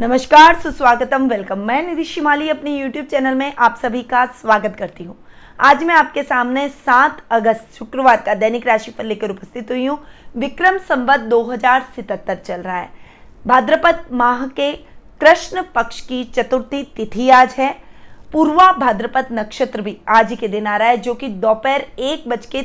नमस्कार, सुस्वागतम वेलकम मैं निधि शिमाली अपने YouTube चैनल में आप सभी का स्वागत करती हूँ। आज मैं आपके सामने 7 अगस्त, शुक्रवार का दैनिक राशिफल लेकर उपस्थित हुई हूँ। विक्रम संवत दो चल रहा है। भाद्रपद माह के कृष्ण पक्ष की चतुर्थी तिथि आज है। पूर्वा भाद्रपद नक्षत्र भी आज के दिन आ रहा है, जो कि दोपहर एक बज के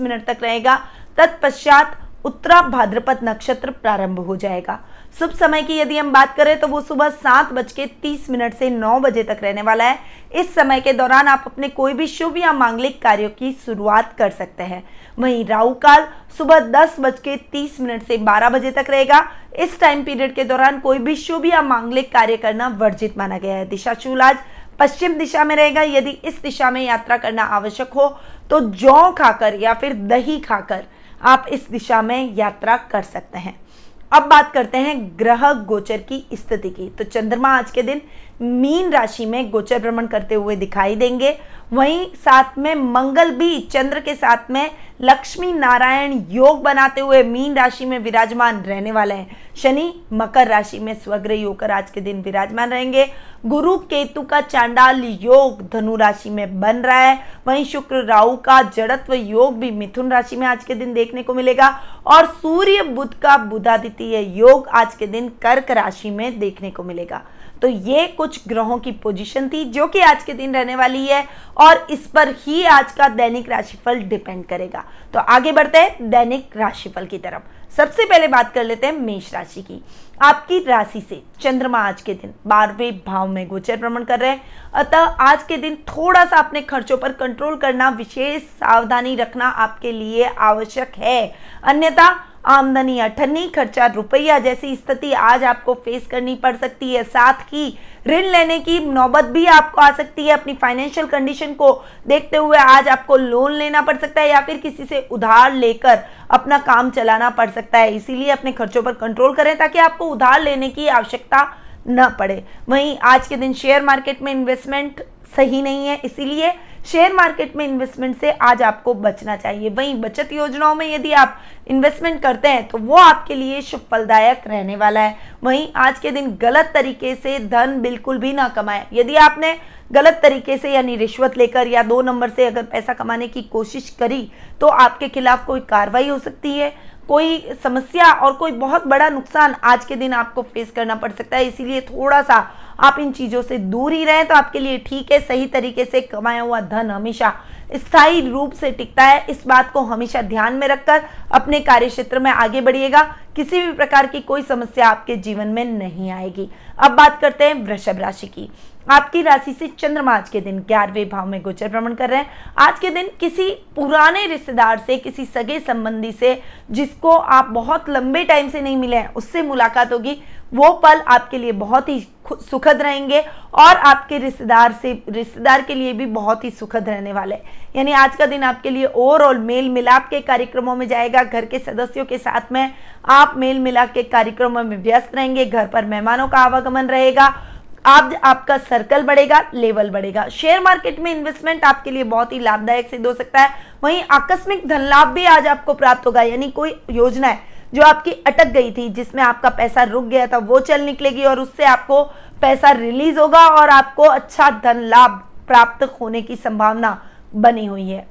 मिनट तक रहेगा। तत्पश्चात उत्तरा भाद्रपद नक्षत्र प्रारंभ हो जाएगा। शुभ समय की यदि हम बात करें तो वो सुबह सात बज के तीस मिनट से नौ बजे तक रहने वाला है। इस समय के दौरान आप अपने कोई भी शुभ या मांगलिक कार्यों की शुरुआत कर सकते हैं। वहीं राहु काल सुबह दस बज के तीस मिनट से बारह बजे तक रहेगा। इस टाइम पीरियड के दौरान कोई भी शुभ या मांगलिक कार्य करना वर्जित माना गया है। दिशा शूल आज पश्चिम दिशा में रहेगा। यदि इस दिशा में यात्रा करना आवश्यक हो तो जौ खाकर या फिर दही खाकर आप इस दिशा में यात्रा कर सकते हैं। अब बात करते हैं ग्रह गोचर की स्थिति की। तो चंद्रमा आज के दिन मीन राशि में गोचर भ्रमण करते हुए दिखाई देंगे। वहीं साथ में मंगल भी चंद्र के साथ में लक्ष्मी नारायण योग बनाते हुए मीन राशि में विराजमान रहने वाले हैं। शनि मकर राशि में स्वग्रही होकर आज के दिन विराजमान रहेंगे। गुरु केतु का चांडाल योग धनु राशि में बन रहा है। वहीं शुक्र राहु का जड़त्व योग भी मिथुन राशि में आज के दिन देखने को मिलेगा। और सूर्य बुद्ध का बुधादित्य योग आज के दिन कर्क राशि में देखने को मिलेगा। तो ये कुछ ग्रहों की पोजीशन थी, जो कि आज के दिन रहने वाली है, और इस पर ही आज का दैनिक राशिफल डिपेंड करेगा। तो आगे बढ़ते हैं दैनिक राशिफल की तरफ़। सबसे पहले बात कर लेते हैं मेष राशि की। आपकी राशि से चंद्रमा आज के दिन बारहवें भाव में गोचर भ्रमण कर रहे हैं। अतः आज के दिन थोड़ा सा अपने खर्चों पर कंट्रोल करना, विशेष सावधानी रखना आपके लिए आवश्यक है। अन्यथा आमदनी अठन्नी, खर्चा रुपया जैसी स्थिति आज आपको फेस करनी पड़ सकती है। साथ ही ऋण लेने की नौबत भी आपको आ सकती है। अपनी फाइनेंशियल कंडीशन को देखते हुए आज आपको लोन लेना पड़ सकता है या फिर किसी से उधार लेकर अपना काम चलाना पड़ सकता है। इसीलिए अपने खर्चों पर कंट्रोल करें ताकि आपको उधार लेने की आवश्यकता न पड़े। वहीं आज के दिन शेयर मार्केट में इन्वेस्टमेंट सही नहीं है। इसीलिए शेयर मार्केट में इन्वेस्टमेंट से आज आपको बचना चाहिए। वहीं बचत योजनाओं में यदि आप इन्वेस्टमेंट करते हैं तो वो आपके लिए फलदायक रहने वाला है। वहीं आज के दिन गलत तरीके से धन बिल्कुल भी ना कमाए। यदि आपने गलत तरीके से यानी रिश्वत लेकर या दो नंबर से अगर पैसा कमाने की कोशिश करी तो आपके खिलाफ कोई कार्रवाई हो सकती है। कोई समस्या और कोई बहुत बड़ा नुकसान आज के दिन आपको फेस करना पड़ सकता है। इसीलिए थोड़ा सा आप इन चीज़ों से दूर ही रहें तो आपके लिए ठीक है, सही तरीके से कमाया हुआ धन हमेशा स्थायी रूप से टिकता है। इस बात को हमेशा ध्यान में रखकर अपने कार्य क्षेत्र में आगे बढ़िएगा। किसी भी प्रकार की कोई समस्या आपके जीवन में नहीं आएगी। अब बात करते हैं वृषभ राशि की। आपकी राशि से चंद्रमा आज के दिन ग्यारहवें भाव में गोचर भ्रमण कर रहे हैं। आज के दिन किसी पुराने रिश्तेदार से, किसी सगे संबंधी से, जिसको आप बहुत लंबे टाइम से नहीं मिले हैं, उससे मुलाकात होगी। वो पल आपके लिए बहुत ही सुखद रहेंगे और आपके रिश्तेदार से, रिश्तेदार के लिए भी बहुत ही सुखद रहने वाले यानी आज का दिन आपके लिए ओवरऑल मेल मिलाप के कार्यक्रमों में जाएगा, घर के सदस्यों के साथ में आप मेल मिलाप के कार्यक्रमों में व्यस्त रहेंगे, घर पर मेहमानों का आवागमन रहेगा आप, आपका सर्कल बढ़ेगा लेवल बढ़ेगा। शेयर मार्केट में इन्वेस्टमेंट आपके लिए बहुत ही लाभदायक सिद्ध हो सकता है। वहीं आकस्मिक धन लाभ भी आज आपको प्राप्त होगा। यानी कोई योजना है जो आपकी अटक गई थी, जिसमें आपका पैसा रुक गया था, वो चल निकलेगी और उससे आपको पैसा रिलीज़ होगा और आपको अच्छा धन लाभ प्राप्त होने की संभावना बनी हुई है।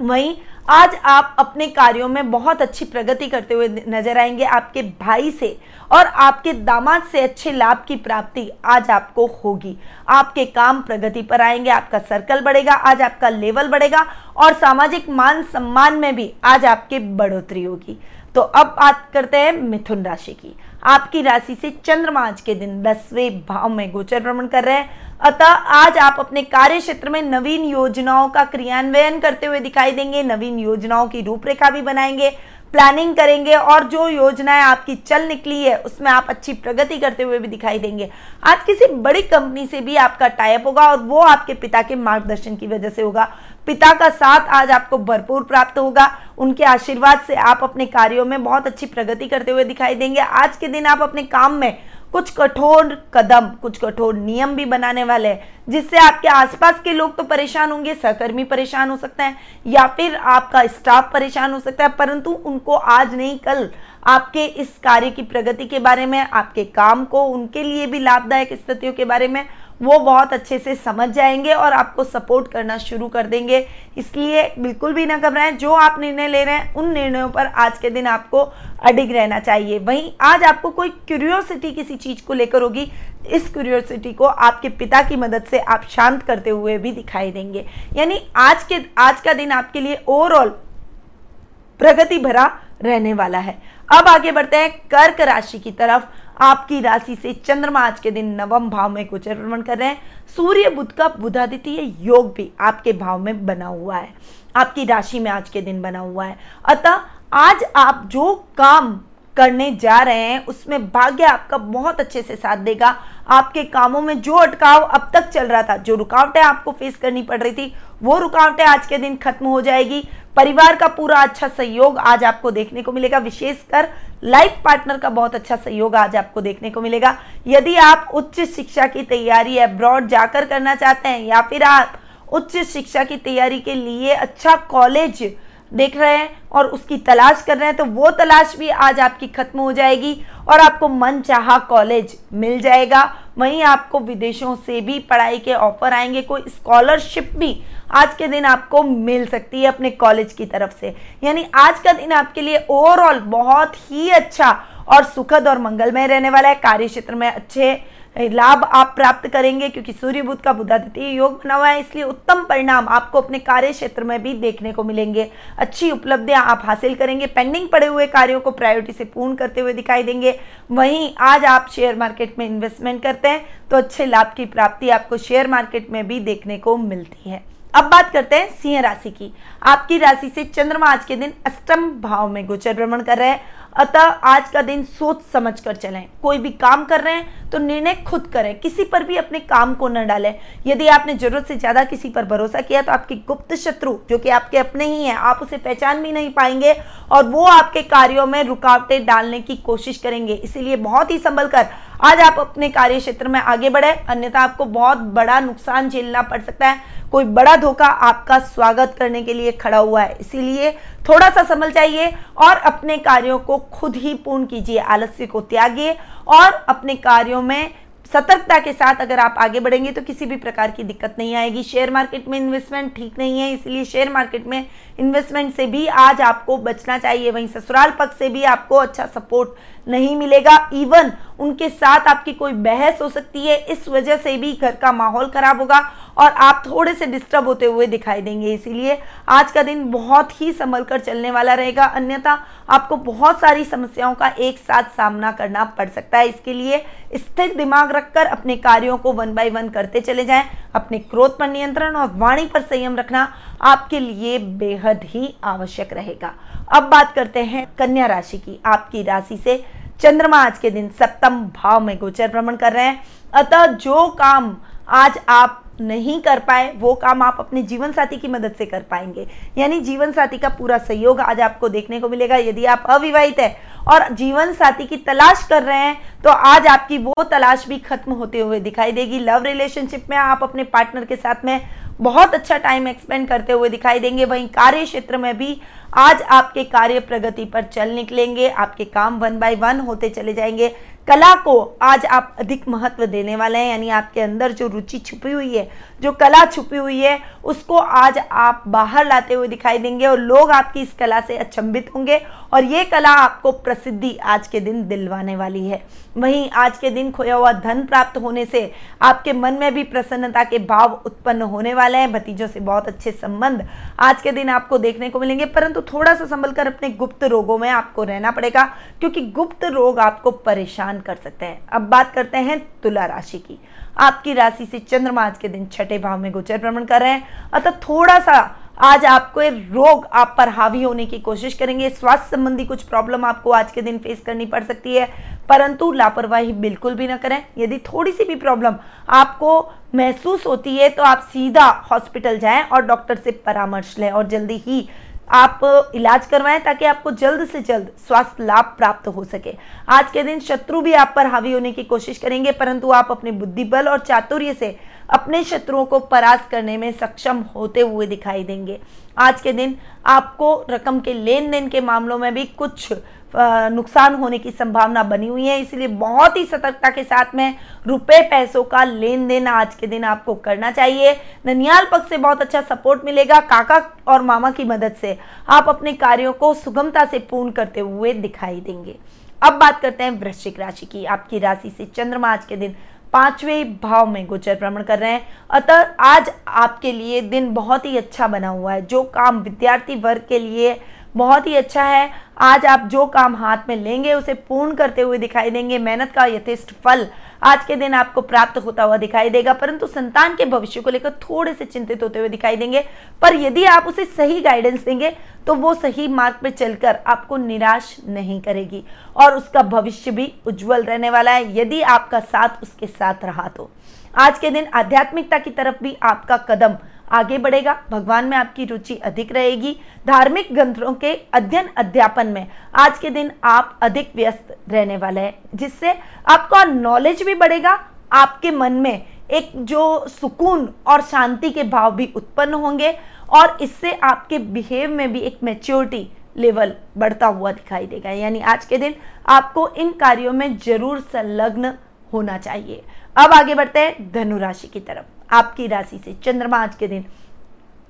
वहीं आज आप अपने कार्यों में बहुत अच्छी प्रगति करते हुए नज़र आएँगे आपके भाई से और आपके दामाद से अच्छे लाभ की प्राप्ति आज आपको होगी। आपके काम प्रगति पर आएँगे, आपका सर्कल बढ़ेगा, आज आपका लेवल बढ़ेगा और सामाजिक मान सम्मान में भी आज आपकी बढ़ोतरी होगी। तो अब बात करते हैं मिथुन राशि की। आपकी राशि से चंद्रमा आज के दिन दसवें भाव में गोचर भ्रमण कर रहे हैं। अतः आज आप अपने कार्य क्षेत्र में नवीन योजनाओं का क्रियान्वयन करते हुए दिखाई देंगे, नवीन योजनाओं की रूपरेखा भी बनाएँगे प्लानिंग करेंगे और जो योजनाएँ आपकी चल निकली है, उसमें आप अच्छी प्रगति करते हुए भी दिखाई देंगे। आज किसी बड़ी कंपनी से भी आपका टाइप होगा और वो आपके पिता के मार्गदर्शन की वजह से होगा। पिता का साथ आज आपको भरपूर प्राप्त होगा। उनके आशीर्वाद से आप अपने कार्यों में बहुत अच्छी प्रगति करते हुए दिखाई देंगे। आज के दिन आप अपने काम में कुछ कठोर कदम, कुछ कठोर नियम भी बनाने वाले हैं, जिससे आपके आसपास के लोग तो परेशान होंगे, सहकर्मी परेशान हो सकते हैं, या फिर आपका स्टाफ परेशान हो सकता है, परंतु उनको आज नहीं, कल आपके इस कार्य की प्रगति के बारे में, आपके काम को, उनके लिए भी लाभदायक स्थितियों के बारे में वो बहुत अच्छे से समझ जाएँगे और आपको सपोर्ट करना शुरू कर देंगे। इसलिए बिल्कुल भी ना घबराएँ, जो आप निर्णय ले रहे हैं, उन निर्णयों पर आज के दिन आपको अडिग रहना चाहिए। वहीं आज आपको कोई क्यूरियोसिटी किसी चीज़ को लेकर होगी, इस क्यूरियोसिटी को आपके पिता की मदद से आप शांत करते हुए भी दिखाई देंगे। यानी आज के, आज का दिन आपके लिए ओवरऑल प्रगति भरा रहने वाला है। अब आगे बढ़ते हैं कर्क राशि की तरफ़। आपकी राशि से चंद्रमा आज के दिन नवम भाव में गोचर भ्रमण कर रहे हैं। सूर्य बुद्ध का बुधादित्य योग भी आपके भाव में बना हुआ है। आपकी राशि में आज के दिन बना हुआ है। अतः आज आप जो काम करने जा रहे हैं, उसमें भाग्य आपका बहुत अच्छे से साथ देगा। आपके कामों में जो अटकाव अब तक चल रहा था, जो रुकावटें आपको फेस करनी पड़ रही थी, वो रुकावटें आज के दिन खत्म हो जाएगी। परिवार का पूरा अच्छा सहयोग आज आपको देखने को मिलेगा। विशेषकर लाइफ पार्टनर का बहुत अच्छा सहयोग आज आपको देखने को मिलेगा। यदि आप उच्च शिक्षा की तैयारी अब्रॉड जाकर करना चाहते हैं, या फिर आप उच्च शिक्षा की तैयारी के लिए अच्छा कॉलेज देख रहे हैं और उसकी तलाश कर रहे हैं तो वो तलाश भी आज आपकी खत्म हो जाएगी और आपको मन चाह कॉलेज मिल जाएगा। वहीं आपको विदेशों से भी पढ़ाई के ऑफ़र आएँगे, कोई स्कॉलरशिप भी आज के दिन आपको मिल सकती है अपने कॉलेज की तरफ़ से। यानी आज का दिन आपके लिए ओवरऑल बहुत ही अच्छा और सुखद और मंगलमय रहने वाला है। कार्य क्षेत्र में अच्छे लाभ आप प्राप्त करेंगे क्योंकि सूर्य बुद्ध का बुधादित्य योग बना हुआ है, इसलिए उत्तम परिणाम आपको अपने कार्य क्षेत्र में भी देखने को मिलेंगे। अच्छी उपलब्धियाँ आप हासिल करेंगे, पेंडिंग पड़े हुए कार्यों को प्रायोरिटी से पूर्ण करते हुए दिखाई देंगे। वहीं आज आप शेयर मार्केट में इन्वेस्टमेंट करते हैं तो अच्छे लाभ की प्राप्ति आपको शेयर मार्केट में भी देखने को मिलती है। अब बात करते हैं सिंह राशि की। आपकी राशि से चंद्रमा आज के दिन अष्टम भाव में गोचर भ्रमण कर रहे हैं। अतः आज का दिन सोच समझ कर चलें। कोई भी काम कर रहे हैं तो निर्णय खुद करें। किसी पर भी अपने काम को न डालें। यदि आपने ज़रूरत से ज़्यादा किसी पर भरोसा किया तो आपके गुप्त शत्रु, जो कि आपके अपने ही हैं, आप उसे पहचान भी नहीं पाएँगे और वो आपके कार्यों में रुकावटें डालने की कोशिश करेंगे। इसीलिए बहुत ही संभल कर आज आप अपने कार्य क्षेत्र में आगे बढ़े, अन्यथा आपको बहुत बड़ा नुकसान झेलना पड़ सकता है। कोई बड़ा धोखा आपका स्वागत करने के लिए खड़ा हुआ है। इसीलिए थोड़ा सा संभल चाहिए और अपने कार्यों को खुद ही पूर्ण कीजिए, आलस्य को त्यागिए और अपने कार्यों में सतर्कता के साथ अगर आप आगे बढ़ेंगे तो किसी भी प्रकार की दिक्कत नहीं आएगी। शेयर मार्केट में इन्वेस्टमेंट ठीक नहीं है, इसलिए शेयर मार्केट में इन्वेस्टमेंट से भी आज आपको बचना चाहिए, वहीं ससुराल पक्ष से भी आपको अच्छा सपोर्ट नहीं मिलेगा। इवन उनके साथ आपकी कोई बहस हो सकती है, इस वजह से भी घर का माहौल खराब होगा और आप थोड़े से डिस्टर्ब होते हुए दिखाई देंगे। इसीलिए आज का दिन बहुत ही संभल कर चलने वाला रहेगा। अन्यथा आपको बहुत सारी समस्याओं का एक साथ सामना करना पड़ सकता है। इसके लिए स्थिर दिमाग रखकर अपने कार्यों को वन बाय वन करते चले जाएँ। अपने क्रोध पर नियंत्रण और वाणी पर संयम रखना आपके लिए बेहद ही आवश्यक रहेगा। अब बात करते हैं कन्या राशि की। आपकी राशि से चंद्रमा आज के दिन सप्तम भाव में गोचर भ्रमण कर रहे हैं। अतः जो काम आज आप नहीं कर पाए, वो काम आप अपने जीवन साथी की मदद से कर पाएँगे। यानी जीवन साथी का पूरा सहयोग आज आपको देखने को मिलेगा। यदि आप अविवाहित है और जीवन साथी की तलाश कर रहे हैं तो आज आपकी वो तलाश भी खत्म होते हुए दिखाई देगी। लव रिलेशनशिप में आप अपने पार्टनर के साथ में बहुत अच्छा टाइम एक्सपेंड करते हुए दिखाई देंगे। वहीं कार्य क्षेत्र में भी आज आपके कार्य प्रगति पर चल निकलेंगे। आपके काम वन बाय वन होते चले जाएँगे। कला को आज आप अधिक महत्व देने वाले हैं, यानी आपके अंदर जो रुचि छुपी हुई है, जो कला छुपी हुई है, उसको आज आप बाहर लाते हुए दिखाई देंगे और लोग आपकी इस कला से अचंभित होंगे और ये कला आपको प्रसिद्धि आज के दिन दिलवाने वाली है। वहीं आज के दिन खोया हुआ धन प्राप्त होने से आपके मन में भी प्रसन्नता के भाव उत्पन्न होने वाले हैं। भतीजों से बहुत अच्छे संबंध आज के दिन आपको देखने को मिलेंगे, परंतु थोड़ा सा संभल कर अपने गुप्त रोगों में आपको रहना पड़ेगा, क्योंकि गुप्त रोग आपको परेशान कर सकते हैं। अब बात करते हैं तुला राशि की। आपकी राशि से चंद्रमा आज के दिन छठे भाव में गोचर भ्रमण कर रहे हैं। अतः थोड़ा सा आज आपको रोग, आप पर हावी होने की कोशिश करेंगे। स्वास्थ्य संबंधी कुछ प्रॉब्लम आपको आज के दिन फेस करनी पड़ सकती है। परंतु लापरवाही बिल्कुल भी ना करें। यदि थोड़ी सी भी प्रॉब्लम आपको महसूस होती है तो आप सीधा हॉस्पिटल जाएँ और डॉक्टर से परामर्श लें और जल्दी ही आप इलाज करवाएँ ताकि आपको जल्द से जल्द स्वास्थ्य लाभ प्राप्त हो सके। आज के दिन शत्रु भी आप पर हावी होने की कोशिश करेंगे, परंतु आप अपने बुद्धि बल और चातुर्य से अपने शत्रुओं को परास्त करने में सक्षम होते हुए दिखाई देंगे। आज के दिन आपको रकम के लेन देन के मामलों में भी कुछ नुकसान होने की संभावना बनी हुई है, इसलिए बहुत ही सतर्कता के साथ में रुपए पैसों का लेन देन आज के दिन आपको करना चाहिए। ननियाल पक्ष से बहुत अच्छा सपोर्ट मिलेगा, काका और मामा की मदद से। आप अपने कार्यों को सुगमता से पूर्ण करते हुए दिखाई देंगे। अब बात करते हैं वृश्चिक राशि की। आपकी राशि से चंद्रमा आज के दिन पाँचवें भाव में गोचर भ्रमण कर रहे हैं। अतः आज आपके लिए दिन बहुत ही अच्छा बना हुआ है, जो काम विद्यार्थी वर्ग के लिए बहुत ही अच्छा है। आज आप जो काम हाथ में लेंगे, उसे पूर्ण करते हुए दिखाई देंगे। मेहनत का यथेष्ट फल आज के दिन आपको प्राप्त होता हुआ दिखाई देगा। परंतु संतान के भविष्य को लेकर थोड़े से चिंतित होते हुए दिखाई देंगे। पर यदि आप उसे सही गाइडेंस देंगे तो वो सही मार्ग पर चलकर आपको निराश नहीं करेगी और उसका भविष्य भी उज्जवल रहने वाला है, यदि आपका साथ उसके साथ रहा तो। आज के दिन आध्यात्मिकता की तरफ़ भी आपका कदम आगे बढ़ेगा। भगवान में आपकी रुचि अधिक रहेगी। धार्मिक ग्रंथों के अध्ययन अध्यापन में आज के दिन आप अधिक व्यस्त रहने वाले हैं, जिससे आपका नॉलेज भी बढ़ेगा, आपके मन में एक जो सुकून और शांति के भाव भी उत्पन्न होंगे और इससे आपके बिहेव में भी एक मेच्योरिटी लेवल बढ़ता हुआ दिखाई देगा। यानी आज के दिन आपको इन कार्यों में ज़रूर संलग्न होना चाहिए। अब आगे बढ़ते हैं धनु राशि की तरफ़। आपकी राशि से। चंद्रमा आज के दिन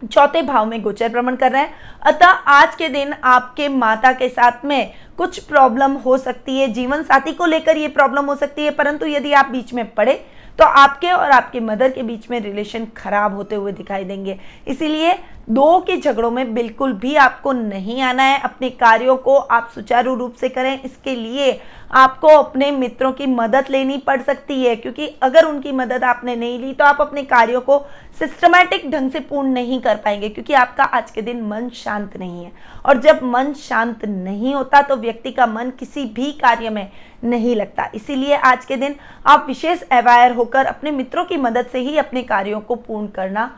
चौथे भाव में गोचर भ्रमण कर रहे हैं। अतः आज के दिन आपके माता के साथ में कुछ प्रॉब्लम हो सकती है। जीवन साथी को लेकर ये प्रॉब्लम हो सकती है। परंतु यदि आप बीच में पड़े तो आपके और आपके मदर के बीच में रिलेशन खराब होते हुए दिखाई देंगे। इसीलिए दो के झगड़ों में बिल्कुल भी आपको नहीं आना है। अपने कार्यों को आप सुचारू रूप से करें। इसके लिए आपको अपने मित्रों की मदद लेनी पड़ सकती है, क्योंकि अगर उनकी मदद आपने नहीं ली तो आप अपने कार्यों को सिस्टमैटिक ढंग से पूर्ण नहीं कर पाएँगे, क्योंकि आपका आज के दिन मन शांत नहीं है। और जब मन शांत नहीं होता तो व्यक्ति का मन किसी भी कार्य में नहीं लगता। इसीलिए आज के दिन आप विशेष अवायर होकर अपने मित्रों की मदद से ही अपने कार्यों को पूर्ण करना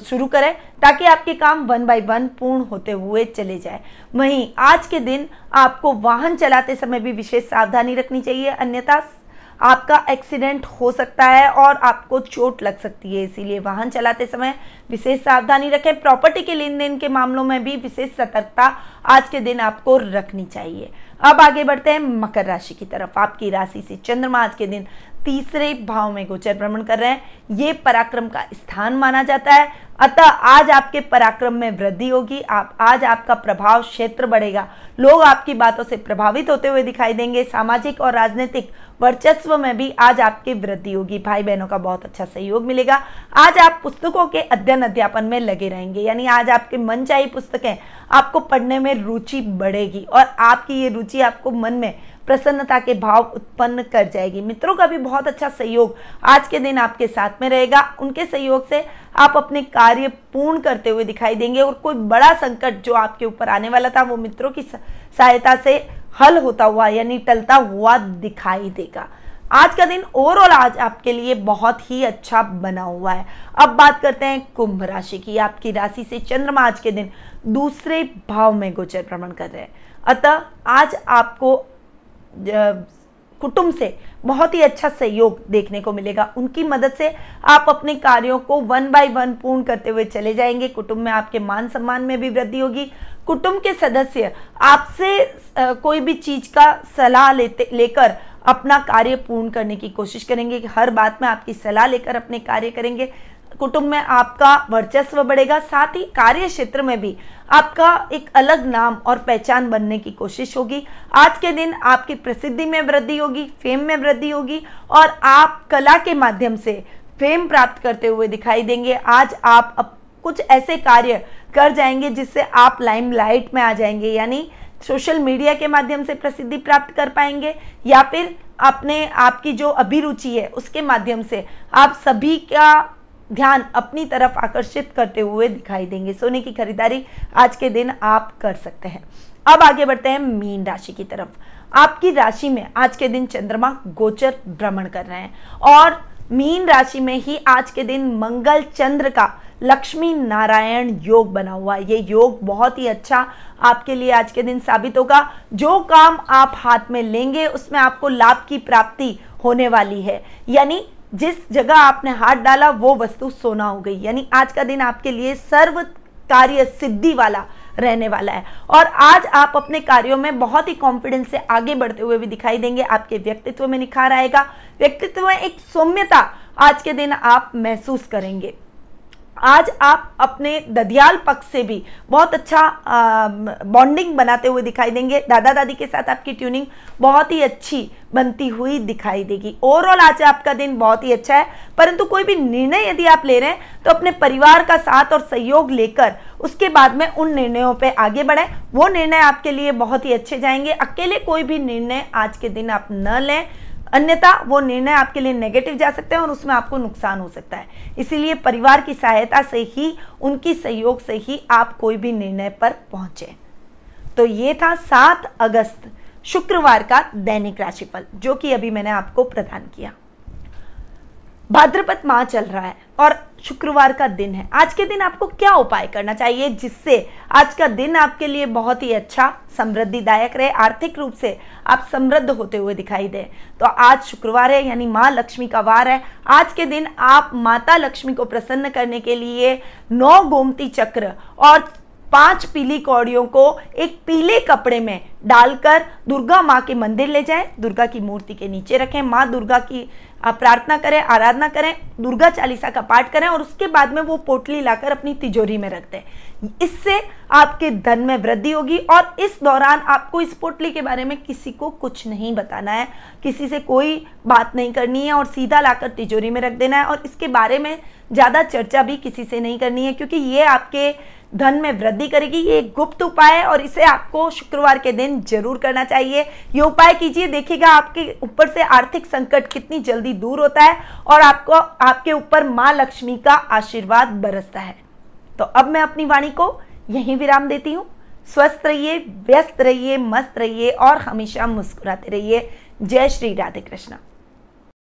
शुरू करें ताकि आपके काम वन बाय वन पूर्ण होते हुए चले जाए। वहीं आज के दिन आपको वाहन चलाते समय भी विशेष सावधानी रखनी चाहिए, अन्यथा आपका एक्सीडेंट हो सकता है और आपको चोट लग सकती है। इसीलिए वाहन चलाते समय विशेष सावधानी रखें। प्रॉपर्टी के लेन देन के मामलों में भी विशेष सतर्कता आज के दिन आपको रखनी चाहिए। अब आगे बढ़ते हैं मकर राशि की तरफ़। आपकी राशि से चंद्रमा आज के दिन तीसरे भाव में गोचर भ्रमण कर रहे हैं। ये पराक्रम का स्थान माना जाता है। अतः आज आपके पराक्रम में वृद्धि होगी। आप, आज आपका प्रभाव क्षेत्र बढ़ेगा। लोग आपकी बातों से प्रभावित होते हुए दिखाई देंगे। सामाजिक और राजनीतिक वर्चस्व में भी आज आपकी वृद्धि होगी। भाई बहनों का बहुत अच्छा सहयोग मिलेगा। आज आप पुस्तकों के अध्ययन अध्यापन में लगे रहेंगे। यानी आज आपके मन चाहिए पुस्तकें आपको पढ़ने में रुचि बढ़ेगी। और आपकी ये रुचि आपको मन में प्रसन्नता के भाव उत्पन्न कर जाएगी। मित्रों का भी बहुत अच्छा सहयोग आज के दिन आपके साथ में रहेगा। उनके सहयोग से आप अपने कार्य पूर्ण करते हुए दिखाई देंगे और कोई बड़ा संकट जो आपके ऊपर आने वाला था, वो मित्रों की सहायता से हल होता हुआ यानी टलता हुआ दिखाई देगा। आज का दिन ओवरऑल आज आपके लिए बहुत ही अच्छा बना हुआ है। अब बात करते हैं कुंभ राशि की। आपकी राशि से चंद्रमा आज के दिन दूसरे भाव में गोचर भ्रमण कर रहे हैं। अतः आज आपको कुटुंब से बहुत ही अच्छा सहयोग देखने को मिलेगा। उनकी मदद से आप अपने कार्यों को वन बाय वन पूर्ण करते हुए चले जाएँगे। कुटुंब में आपके मान सम्मान में भी वृद्धि होगी। कुटुंब के सदस्य आपसे कोई भी चीज़ का सलाह लेते, लेकर अपना कार्य पूर्ण करने की कोशिश करेंगे। कि हर बात में आपकी सलाह लेकर अपने कार्य करेंगे। कुटुंब में आपका वर्चस्व बढ़ेगा साथ ही कार्य क्षेत्र में भी आपका एक अलग नाम और पहचान बनने की कोशिश होगी। आज के दिन आपकी प्रसिद्धि में वृद्धि होगी फेम में वृद्धि होगी और आप कला के माध्यम से फेम प्राप्त करते हुए दिखाई देंगे। आज आप अप, कुछ ऐसे कार्य कर जाएँगे जिससे आप लाइमलाइट में आ जाएँगे यानी सोशल मीडिया के माध्यम से प्रसिद्धि प्राप्त कर पाएँगे या फिर अपने आपकी जो अभिरुचि है उसके माध्यम से आप सभी का ध्यान अपनी तरफ़ आकर्षित करते हुए दिखाई देंगे। सोने की खरीदारी आज के दिन आप कर सकते हैं। अब आगे बढ़ते हैं मीन राशि की तरफ़। आपकी राशि में आज के दिन चंद्रमा गोचर भ्रमण कर रहे हैं और मीन राशि में ही आज के दिन मंगल चंद्र का लक्ष्मी नारायण योग बना हुआ है। ये योग बहुत ही अच्छा आपके लिए आज के दिन साबित होगा। जो काम आप हाथ में लेंगे, उसमें आपको लाभ की प्राप्ति होने वाली है। यानी जिस जगह आपने हाथ डाला, वो वस्तु सोना हो गई। यानी आज का दिन आपके लिए सर्व कार्य सिद्धि वाला रहने वाला है। और आज आप अपने कार्यों में बहुत ही कॉन्फिडेंस से आगे बढ़ते हुए भी दिखाई देंगे। आपके व्यक्तित्व में निखार आएगा। व्यक्तित्व में एक सौम्यता आज के दिन आप महसूस करेंगे। आज आप अपने ददियाल पक्ष से भी बहुत अच्छा बॉन्डिंग बनाते हुए दिखाई देंगे। दादा दादी के साथ आपकी ट्यूनिंग बहुत ही अच्छी बनती हुई दिखाई देगी। ओवरऑल आज आपका दिन बहुत ही अच्छा है, परंतु कोई भी निर्णय यदि आप ले रहे हैं तो अपने परिवार का साथ और सहयोग लेकर उसके बाद में उन निर्णयों पे आगे बढ़ें। वो निर्णय आपके लिए बहुत ही अच्छे जाएँगे। अकेले कोई भी निर्णय आज के दिन आप न लें। अन्यथा वो निर्णय आपके लिए नेगेटिव जा सकते हैं और उसमें आपको नुकसान हो सकता है। इसीलिए परिवार की सहायता से ही, उनकी सहयोग से ही आप कोई भी निर्णय पर पहुँचे। तो ये था सात अगस्त, शुक्रवार का दैनिक राशिफल, जो कि अभी मैंने आपको प्रदान किया। भाद्रपद माह चल रहा है और शुक्रवार का दिन है। आज के दिन आपको क्या उपाय करना चाहिए जिससे आज का दिन आपके लिए बहुत ही अच्छा समृद्धिदायक रहे, आर्थिक रूप से आप समृद्ध होते हुए दिखाई दे। तो आज शुक्रवार है, यानी माँ लक्ष्मी का वार है। आज के दिन आप माता लक्ष्मी को प्रसन्न करने के लिए नौ गोमती चक्र और पाँच पीली कौड़ियों को एक पीले कपड़े में डालकर दुर्गा माँ के मंदिर ले जाएँ। दुर्गा की मूर्ति के नीचे रखें। माँ दुर्गा की प्रार्थना करें, आराधना करें, दुर्गा चालीसा का पाठ करें और उसके बाद में वो पोटली लाकर अपनी तिजोरी में रख दें। इससे आपके धन में वृद्धि होगी और इस दौरान आपको इस पोटली के बारे में किसी को कुछ नहीं बताना है। किसी से कोई बात नहीं करनी है और सीधा लाकर तिजोरी में रख देना है और इसके बारे में ज़्यादा चर्चा भी किसी से नहीं करनी है, क्योंकि ये आपके धन में वृद्धि करेगी। ये एक गुप्त उपाय है और इसे आपको शुक्रवार के दिन ज़रूर करना चाहिए। ये उपाय कीजिए, देखिएगा आपके ऊपर से आर्थिक संकट कितनी जल्दी दूर होता है और आपको, आपके ऊपर माँ लक्ष्मी का आशीर्वाद बरसता है। तो अब मैं अपनी वाणी को यहीं विराम देती हूँ। स्वस्थ रहिए, व्यस्त रहिए, मस्त रहिए और हमेशा मुस्कुराते रहिए। जय श्री राधे कृष्णा।